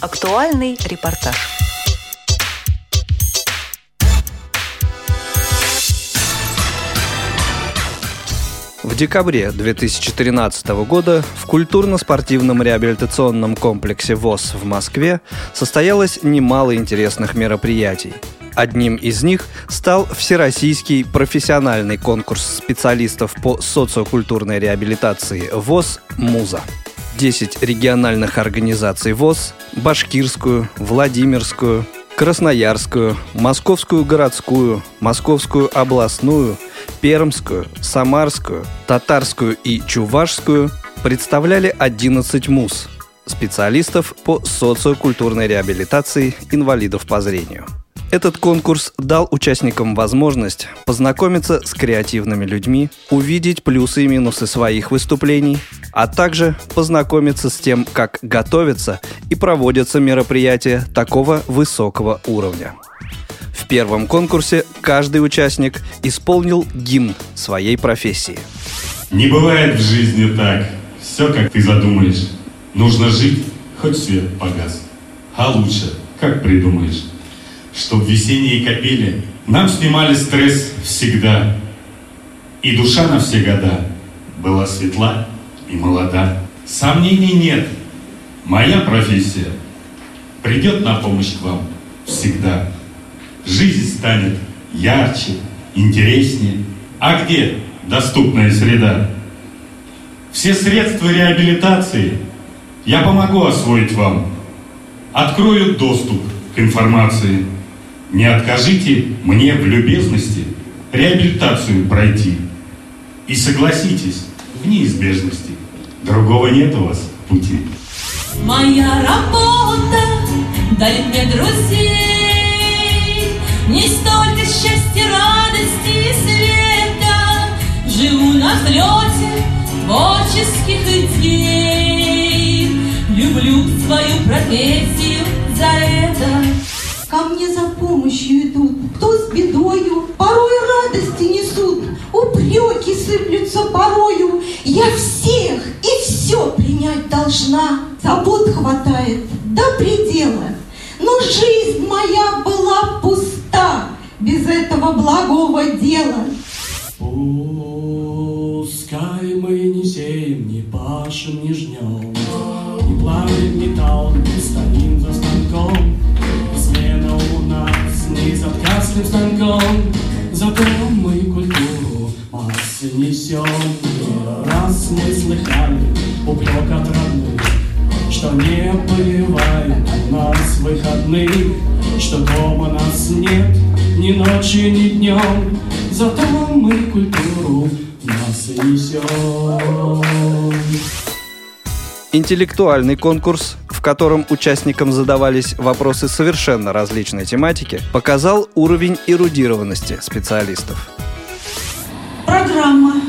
Актуальный репортаж. В декабре 2013 года в культурно-спортивном реабилитационном комплексе ВОЗ в Москве состоялось немало интересных мероприятий. Одним из них стал Всероссийский профессиональный конкурс специалистов по социокультурной реабилитации ВОЗ «Муза». 10 региональных организаций ВОЗ – Башкирскую, Владимирскую, Красноярскую, Московскую городскую, Московскую областную, Пермскую, Самарскую, Татарскую и Чувашскую представляли 11 МУЗ – специалистов по социокультурной реабилитации инвалидов по зрению – этот конкурс дал участникам возможность познакомиться с креативными людьми, увидеть плюсы и минусы своих выступлений, а также познакомиться с тем, как готовятся и проводятся мероприятия такого высокого уровня. В первом конкурсе каждый участник исполнил гимн своей профессии. Не бывает в жизни так. Все, как ты задумаешь. Нужно жить, хоть свет погас. А лучше, как придумаешь что в весенние капели нам снимали стресс всегда. И душа на все года была светла и молода. Сомнений нет, моя профессия придет на помощь к вам всегда. Жизнь станет ярче, интереснее. А где доступная среда? Все средства реабилитации я помогу освоить вам. Открою доступ к информации. Не откажите мне в любезности реабилитацию пройти. И согласитесь в неизбежности. Другого нет у вас пути. Моя работа дарит мне друзей, Не столько счастья, радости и света. Живу на взлете творческих идей, Люблю свою профессию за это. Ко мне за помощью идут, кто с бедою, порой радости несут, упреки сыплются порою. Я всех и все принять должна, забот хватает до предела. Но жизнь моя была пуста без этого благого дела. Пускай мы не сеем, не пашем, не Не раз мы слыхали упрек от родных, Что не поливают у нас выходных, Что дома нас нет ни ночи, ни днем, Зато мы культуру массы несем. Интеллектуальный конкурс в котором участникам задавались вопросы совершенно различной тематики, показал уровень эрудированности специалистов. Программа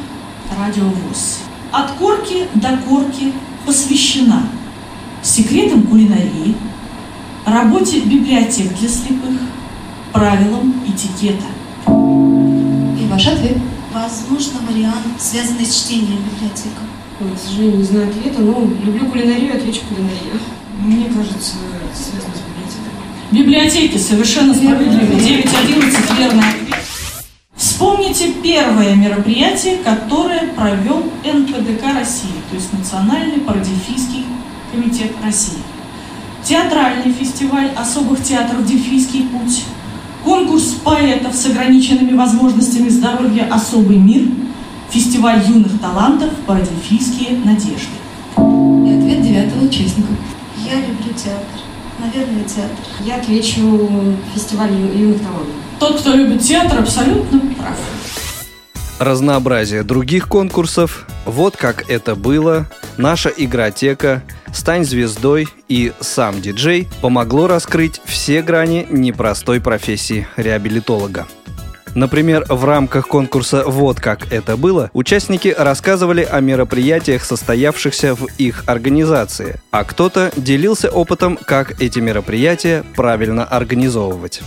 «Радиовоз» от корки до корки посвящена секретам кулинарии, работе библиотек для слепых, правилам этикета. И ваш ответ? Возможно, вариант, связанный с чтением библиотека. Ой, к сожалению, не знаю ответа, но люблю кулинарию, отвечу кулинарию. Мне кажется, связано с библиотекой. Библиотеки, совершенно справедливо. 9.11, верно. Вспомните первое мероприятие, которое провел НПДК России, то есть Национальный парадельфийский комитет России. Театральный фестиваль особых театров «Дельфийский путь», конкурс поэтов с ограниченными возможностями здоровья «Особый мир», фестиваль юных талантов «Парадельфийские надежды. И ответ девятого участника. Я люблю театр. Наверное, театр. Я отвечу фестиваль юных талантов. Тот, кто любит театр, абсолютно прав. Разнообразие других конкурсов, вот как это было, наша игротека, стань звездой и сам диджей помогло раскрыть все грани непростой профессии реабилитолога. Например, в рамках конкурса «Вот как это было» участники рассказывали о мероприятиях, состоявшихся в их организации, а кто-то делился опытом, как эти мероприятия правильно организовывать.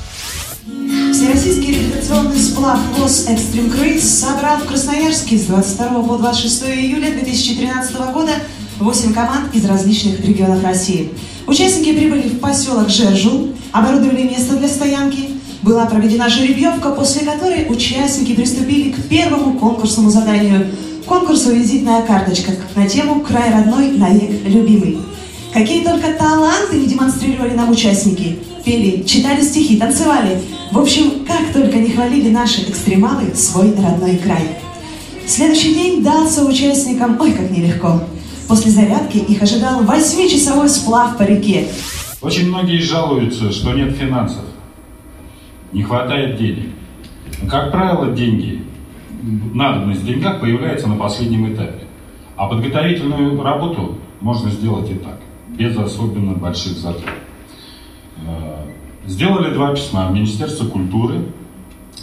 Всероссийский реабилитационный сплав ВОЗ «Экстрим Круиз» собрал в Красноярске с 22 по 26 июля 2013 года 8 команд из различных регионов России. Участники прибыли в поселок Жержу, оборудовали место для стоянки. Была проведена жеребьевка, после которой участники приступили к первому конкурсному заданию. Конкурсу «Визитная карточка» на тему «Край родной, навек любимый». Какие только таланты не демонстрировали нам участники. Пели, читали стихи, танцевали. В общем, как только не хвалили наши экстремалы свой родной край. Следующий день дался участникам, ой, как нелегко. После зарядки их ожидал восьмичасовой сплав по реке. Очень многие жалуются, что нет финансов, не хватает денег. Как правило, деньги, надобность в деньгах появляется на последнем этапе. А подготовительную работу можно сделать и так без особенно больших затрат. Э, сделали два письма в Министерство культуры,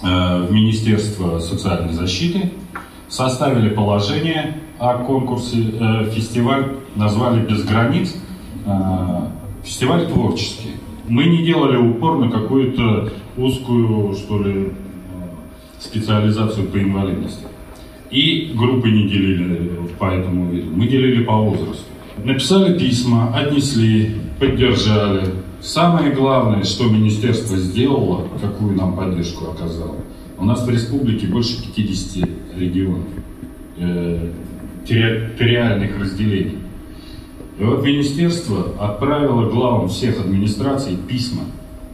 э, в Министерство социальной защиты, составили положение о конкурсе, э, фестиваль назвали «Без границ», фестиваль творческий. Мы не делали упор на какую-то узкую, что ли, специализацию по инвалидности. И группы не делили по этому виду. Мы делили по возрасту. Написали письма, отнесли, поддержали. Самое главное, что министерство сделало, какую нам поддержку оказало, у нас в республике больше 50 регионов, э, территориальных разделений. И вот министерство отправило главам всех администраций письма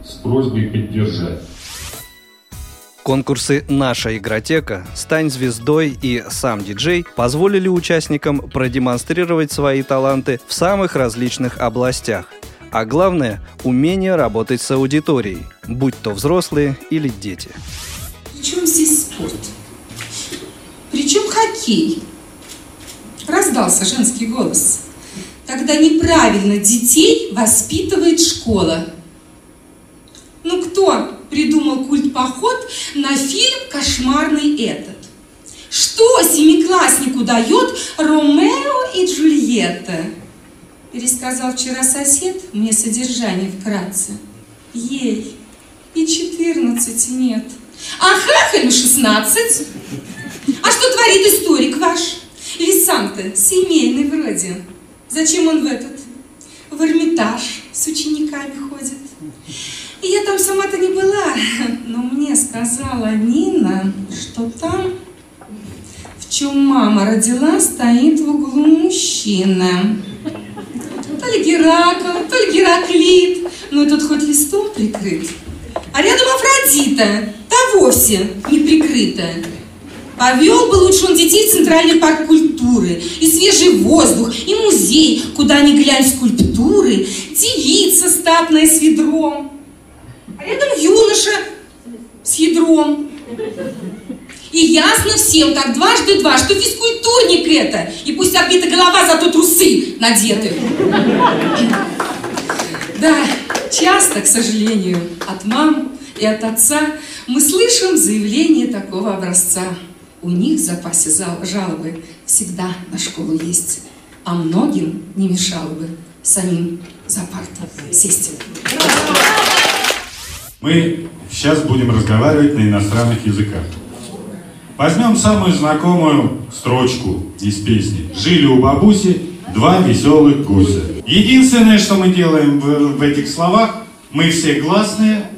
с просьбой поддержать. Конкурсы «Наша игротека», «Стань звездой» и «Сам диджей» позволили участникам продемонстрировать свои таланты в самых различных областях. А главное – умение работать с аудиторией, будь то взрослые или дети. Причем здесь спорт? Причем хоккей? Раздался женский голос. Тогда неправильно детей воспитывает школа. Ну кто культ-поход на фильм «Кошмарный этот». Что семикласснику дает Ромео и Джульетта? Пересказал вчера сосед мне содержание вкратце. Ей и четырнадцати нет. А хахалю шестнадцать. А что творит историк ваш? Лисанта, семейный вроде. Зачем он в этот? В Эрмитаж с учениками ходит. И я там сама-то не была, но мне сказала Нина, что там, в чем мама родила, стоит в углу мужчина. То ли Геракл, то ли Гераклит, но этот хоть листом прикрыт. А рядом Афродита, та вовсе не прикрыта. Повел бы лучше он детей в Центральный парк культуры, и свежий воздух, и музей, куда ни глянь скульптуры, девица статная с ведром, а рядом юноша с ядром. И ясно всем, как дважды два, что физкультурник это, и пусть обита голова, зато трусы надеты. Да, часто, к сожалению, от мам и от отца мы слышим заявление такого образца. У них в запасе жалобы всегда на школу есть, а многим не мешало бы самим за парту сесть. Мы сейчас будем разговаривать на иностранных языках. Возьмем самую знакомую строчку из песни. Жили у бабуси два веселых гуся. Единственное, что мы делаем в, в этих словах, мы все гласные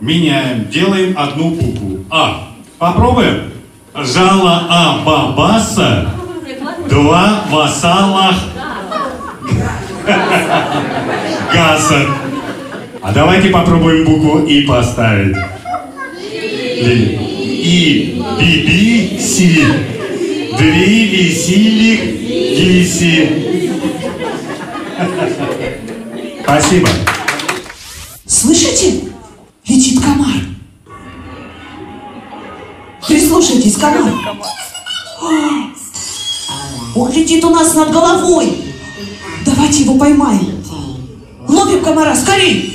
меняем, делаем одну букву. А. Попробуем? Жала а бабаса, два вассала гаса. А давайте попробуем букву И поставить. И, биби, си. Две веселих гиси. Спасибо. Слышите? Летит комар. Прислушайтесь, комар. Он летит у нас над головой. Давайте его поймаем. Ловим комара, скорей!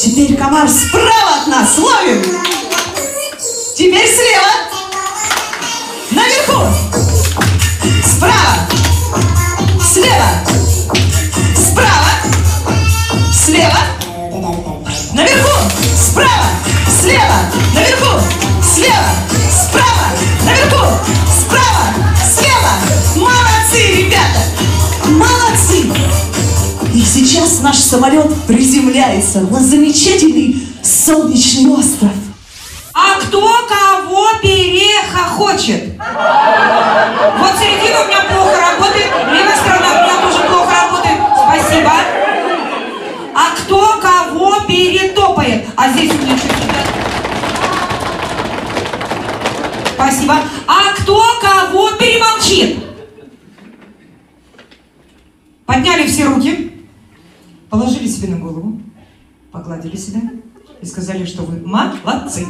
Теперь комар справа от нас. Ловим. Теперь слева. Наверху. Справа. Слева. Справа. Слева. Наверху. Справа. Слева. Наверху. Слева. Справа. Наверху. Справа. Слева. Молодцы, ребята. Молодцы. Сейчас наш самолет приземляется на замечательный солнечный остров. А кто кого перехохочет? Вот середина у меня плохо работает, левая сторона у меня тоже плохо работает. Спасибо. А кто кого перетопает? А здесь у меня что Спасибо. А кто кого перемолчит? Подняли все руки, положили себе на голову, погладили себя и сказали, что вы молодцы.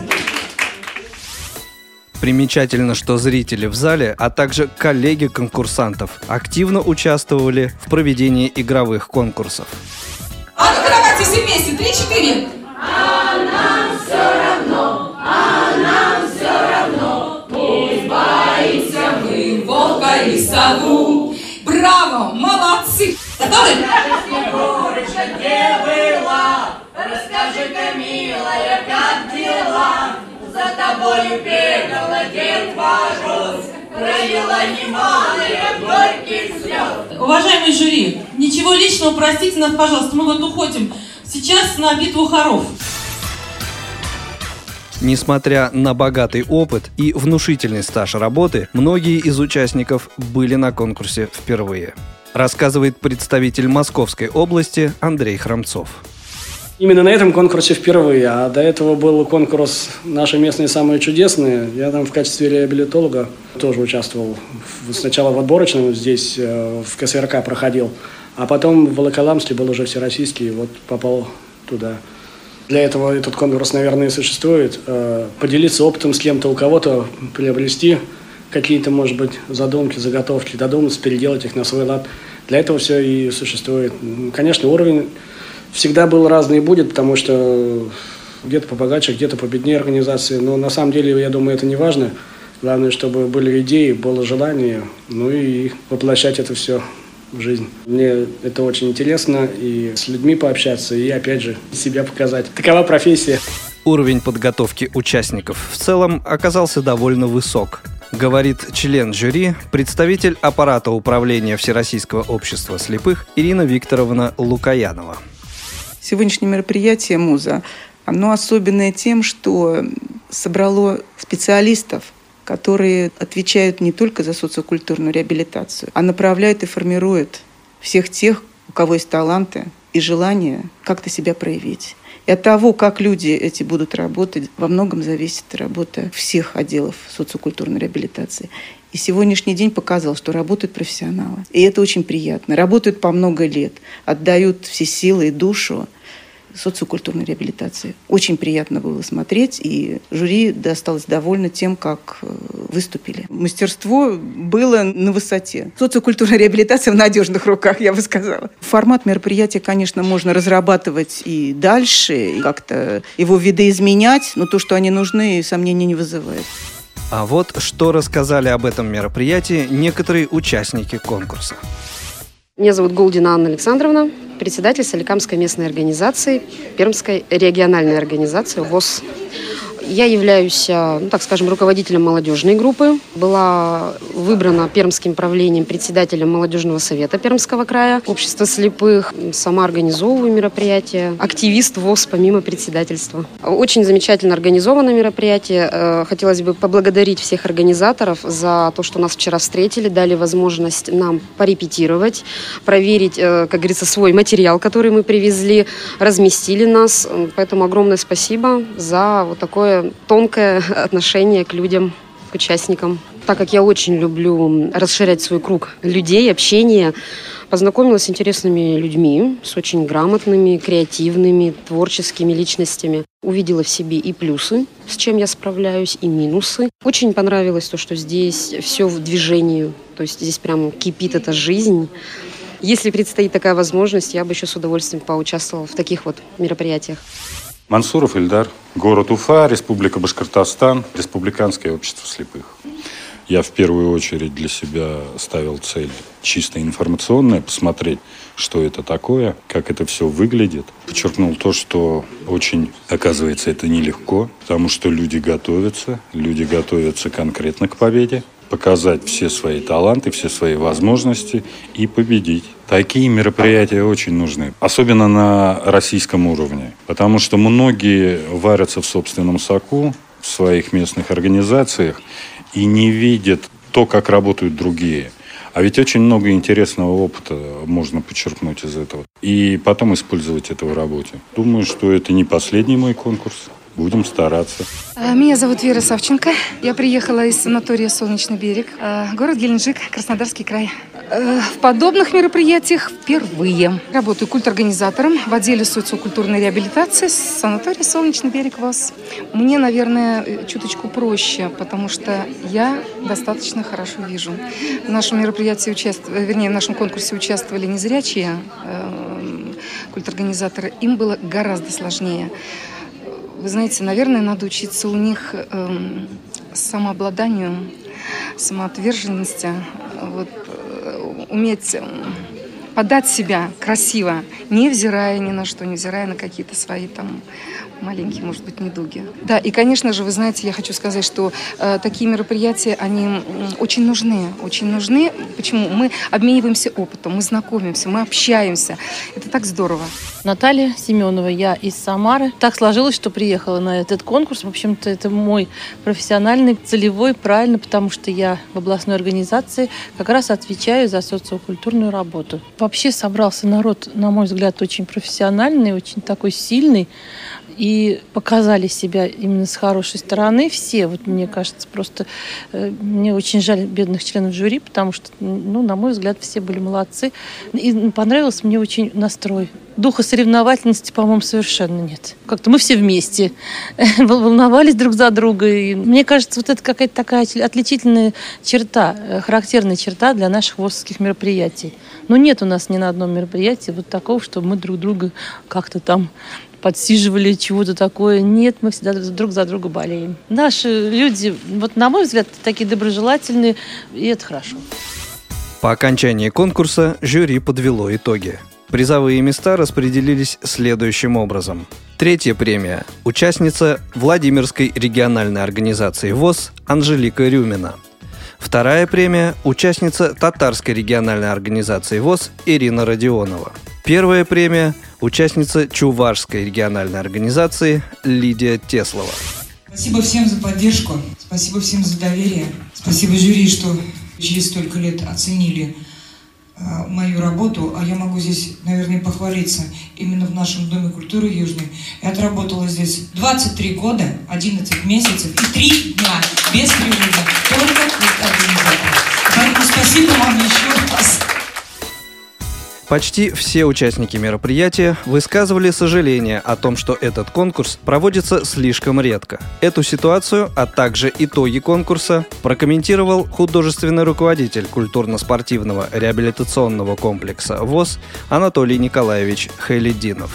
Примечательно, что зрители в зале, а также коллеги конкурсантов активно участвовали в проведении игровых конкурсов. А ну-ка давайте все вместе, три-четыре. А нам все равно, а нам все равно, пусть боимся мы волка и сову. Браво, молодцы! Готовы? Снегурочка, где была? Расскажи-ка, милая, как дела? За тобою бегала Дед Мороз, Пролила немалые горьких слез. Уважаемый жюри, ничего личного, простите нас, пожалуйста, мы вот уходим сейчас на битву хоров. Несмотря на богатый опыт и внушительный стаж работы, многие из участников были на конкурсе впервые. Рассказывает представитель Московской области Андрей Храмцов. Именно на этом конкурсе впервые, а до этого был конкурс «Наши местные самые чудесные». Я там в качестве реабилитолога тоже участвовал. Сначала в отборочном здесь, э, в КСРК проходил, а потом в Волоколамске был уже всероссийский, вот попал туда. Для этого этот конкурс, наверное, и существует. Э, Поделиться опытом с кем-то, у кого-то приобрести какие-то, может быть, задумки, заготовки, додуматься, переделать их на свой лад. Для этого все и существует. Конечно, уровень всегда был разный и будет, потому что где-то побогаче, где-то победнее организации. Но на самом деле, я думаю, это не важно. Главное, чтобы были идеи, было желание, ну и воплощать это все в жизнь. Мне это очень интересно, и с людьми пообщаться, и опять же себя показать. Такова профессия. Уровень подготовки участников в целом оказался довольно высок, говорит член жюри, представитель аппарата управления Всероссийского общества слепых Ирина Викторовна Лукаянова. Сегодняшнее мероприятие «Муза», оно особенное тем, что собрало специалистов, которые отвечают не только за социокультурную реабилитацию, а направляют и формируют всех тех, у кого есть таланты и желание как-то себя проявить. И от того, как люди эти будут работать, во многом зависит работа всех отделов социокультурной реабилитации. И сегодняшний день показал, что работают профессионалы. И это очень приятно. Работают по много лет, отдают все силы и душу социокультурной реабилитации. Очень приятно было смотреть, и жюри досталось довольно тем, как э, выступили. Мастерство было на высоте. Социокультурная реабилитация в надежных руках, я бы сказала. Формат мероприятия, конечно, можно разрабатывать и дальше, и как-то его видоизменять, но то, что они нужны, сомнений не вызывает. А вот что рассказали об этом мероприятии некоторые участники конкурса. Меня зовут Голдина Анна Александровна, председатель Соликамской местной организации, Пермской региональной организации ВОЗ. Я являюсь, э, ну, так скажем, руководителем молодежной группы. Была выбрана Пермским правлением председателем молодежного совета Пермского края, общества слепых. Сама организовываю мероприятия. Активист ВОЗ помимо председательства. Очень замечательно организовано мероприятие. Э, хотелось бы поблагодарить всех организаторов за то, что нас вчера встретили, дали возможность нам порепетировать, проверить, э, как говорится, свой материал, который мы привезли, разместили нас. Поэтому огромное спасибо за вот такое тонкое отношение к людям, к участникам. Так как я очень люблю расширять свой круг людей, общения, познакомилась с интересными людьми, с очень грамотными, креативными, творческими личностями. Увидела в себе и плюсы, с чем я справляюсь, и минусы. Очень понравилось то, что здесь все в движении, то есть здесь прям кипит эта жизнь. Если предстоит такая возможность, я бы еще с удовольствием поучаствовала в таких вот мероприятиях. Мансуров Ильдар, город Уфа, Республика Башкортостан, Республиканское общество слепых. Я в первую очередь для себя ставил цель чисто информационная, посмотреть, что это такое, как это все выглядит. Подчеркнул то, что очень, оказывается, это нелегко, потому что люди готовятся, люди готовятся конкретно к победе. Показать все свои таланты, все свои возможности и победить. Такие мероприятия очень нужны, особенно на российском уровне, потому что многие варятся в собственном соку, в своих местных организациях и не видят то, как работают другие. А ведь очень много интересного опыта можно подчеркнуть из этого. И потом использовать это в работе. Думаю, что это не последний мой конкурс. Будем стараться. А, меня зовут Вера Савченко. Я приехала из санатория «Солнечный берег», а, город Геленджик, Краснодарский край. А, в подобных мероприятиях впервые. Работаю культорганизатором в отделе социокультурной реабилитации санатория «Солнечный берег» ВОЗ. Мне, наверное, чуточку проще, потому что я достаточно хорошо вижу. В нашем мероприятии участвовали, вернее, в нашем конкурсе участвовали незрячие э, культорганизаторы. Им было гораздо сложнее. Вы знаете, наверное, надо учиться у них эм, самообладанию, самоотверженности, вот, э, уметь э, подать себя красиво, невзирая ни на что, невзирая на какие-то свои там маленькие, может быть, недуги. Да, и, конечно же, вы знаете, я хочу сказать, что э, такие мероприятия, они очень нужны, очень нужны. Почему? Мы обмениваемся опытом, мы знакомимся, мы общаемся. Это так здорово. Наталья Семенова, я из Самары. Так сложилось, что приехала на этот конкурс. В общем-то, это мой профессиональный, целевой, правильно, потому что я в областной организации как раз отвечаю за социокультурную работу. Вообще собрался народ, на мой взгляд, очень профессиональный, очень такой сильный и показали себя именно с хорошей стороны все. Вот мне кажется, просто э, мне очень жаль бедных членов жюри, потому что, ну, на мой взгляд, все были молодцы. И понравился мне очень настрой. Духа соревновательности, по-моему, совершенно нет. Как-то мы все вместе волновались друг за друга. И мне кажется, вот это какая-то такая отличительная черта, э, характерная черта для наших ВОСовских мероприятий. Но нет у нас ни на одном мероприятии вот такого, чтобы мы друг друга как-то там подсиживали чего-то такое. Нет, мы всегда друг за друга болеем. Наши люди, вот на мой взгляд, такие доброжелательные, и это хорошо. По окончании конкурса жюри подвело итоги. Призовые места распределились следующим образом. Третья премия. Участница Владимирской региональной организации ВОЗ Анжелика Рюмина. Вторая премия – участница Татарской региональной организации ВОЗ Ирина Родионова. Первая премия – участница Чувашской региональной организации Лидия Теслова. Спасибо всем за поддержку, спасибо всем за доверие, спасибо жюри, что через столько лет оценили э, мою работу, а я могу здесь, наверное, похвалиться именно в нашем Доме культуры Южной. Я отработала здесь 23 года, 11 месяцев и 3 дня без перерыва, только как организатор. Поэтому спасибо вам еще. Почти все участники мероприятия высказывали сожаление о том, что этот конкурс проводится слишком редко. Эту ситуацию, а также итоги конкурса прокомментировал художественный руководитель культурно-спортивного реабилитационного комплекса ВОЗ Анатолий Николаевич Хайлединов.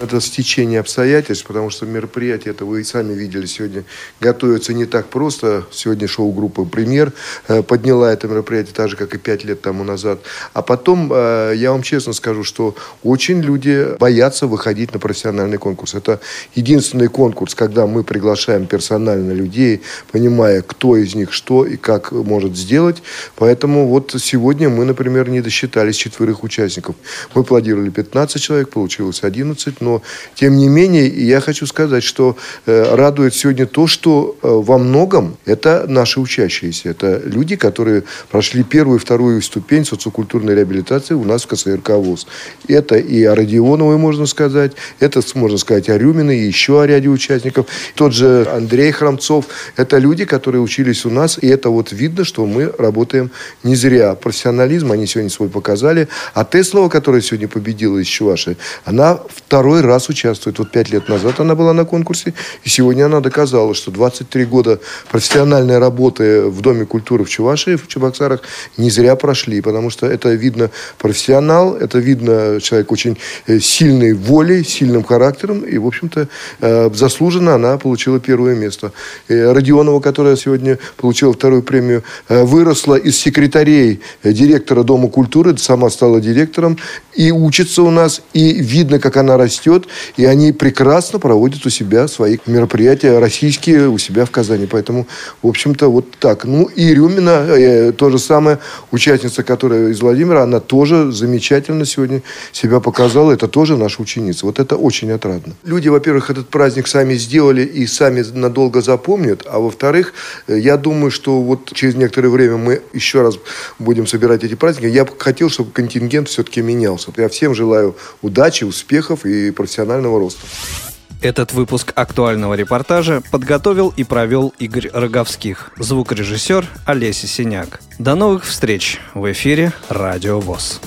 Это стечение обстоятельств, потому что мероприятие, это вы и сами видели сегодня, готовится не так просто. Сегодня шоу-группа «Премьер» э, подняла это мероприятие так же, как и пять лет тому назад. А потом, э, я вам честно скажу, что очень люди боятся выходить на профессиональный конкурс. Это единственный конкурс, когда мы приглашаем персонально людей, понимая, кто из них что и как может сделать. Поэтому вот сегодня мы, например, не досчитались четверых участников. Мы планировали 15 человек, получилось 11, но тем не менее, я хочу сказать, что э, радует сегодня то, что э, во многом это наши учащиеся. Это люди, которые прошли первую и вторую ступень социокультурной реабилитации у нас в КСРК ВОЗ. Это и о Родионовой, можно сказать, это, можно сказать, о Рюминой, и еще о ряде участников. Тот же Андрей Храмцов. Это люди, которые учились у нас, и это вот видно, что мы работаем не зря. Профессионализм они сегодня свой показали. А Теслова, которая сегодня победила из Чуваши, она второй раз участвует. Вот пять лет назад она была на конкурсе, и сегодня она доказала, что 23 года профессиональной работы в Доме культуры в Чувашии, в Чебоксарах, не зря прошли, потому что это видно профессионал, знал. Это видно, человек очень э, сильной волей, сильным характером. И, в общем-то, э, заслуженно она получила первое место. И Родионова, которая сегодня получила вторую премию, э, выросла из секретарей э, директора Дома культуры, сама стала директором и учится у нас, и видно, как она растет, и они прекрасно проводят у себя свои мероприятия российские у себя в Казани. Поэтому, в общем-то, вот так. Ну, и Рюмина, э, то же самое, участница, которая из Владимира, она тоже замечательно сегодня себя показала. Это тоже наша ученица. Вот это очень отрадно. Люди, во-первых, этот праздник сами сделали и сами надолго запомнят. А во-вторых, э, я думаю, что вот через некоторое время мы еще раз будем собирать эти праздники. Я хотел, чтобы контингент все-таки менялся. Я всем желаю удачи, успехов и профессионального роста. Этот выпуск актуального репортажа подготовил и провел Игорь Роговских, звукорежиссер Олеся Синяк. До новых встреч в эфире «Радио ВОЗ».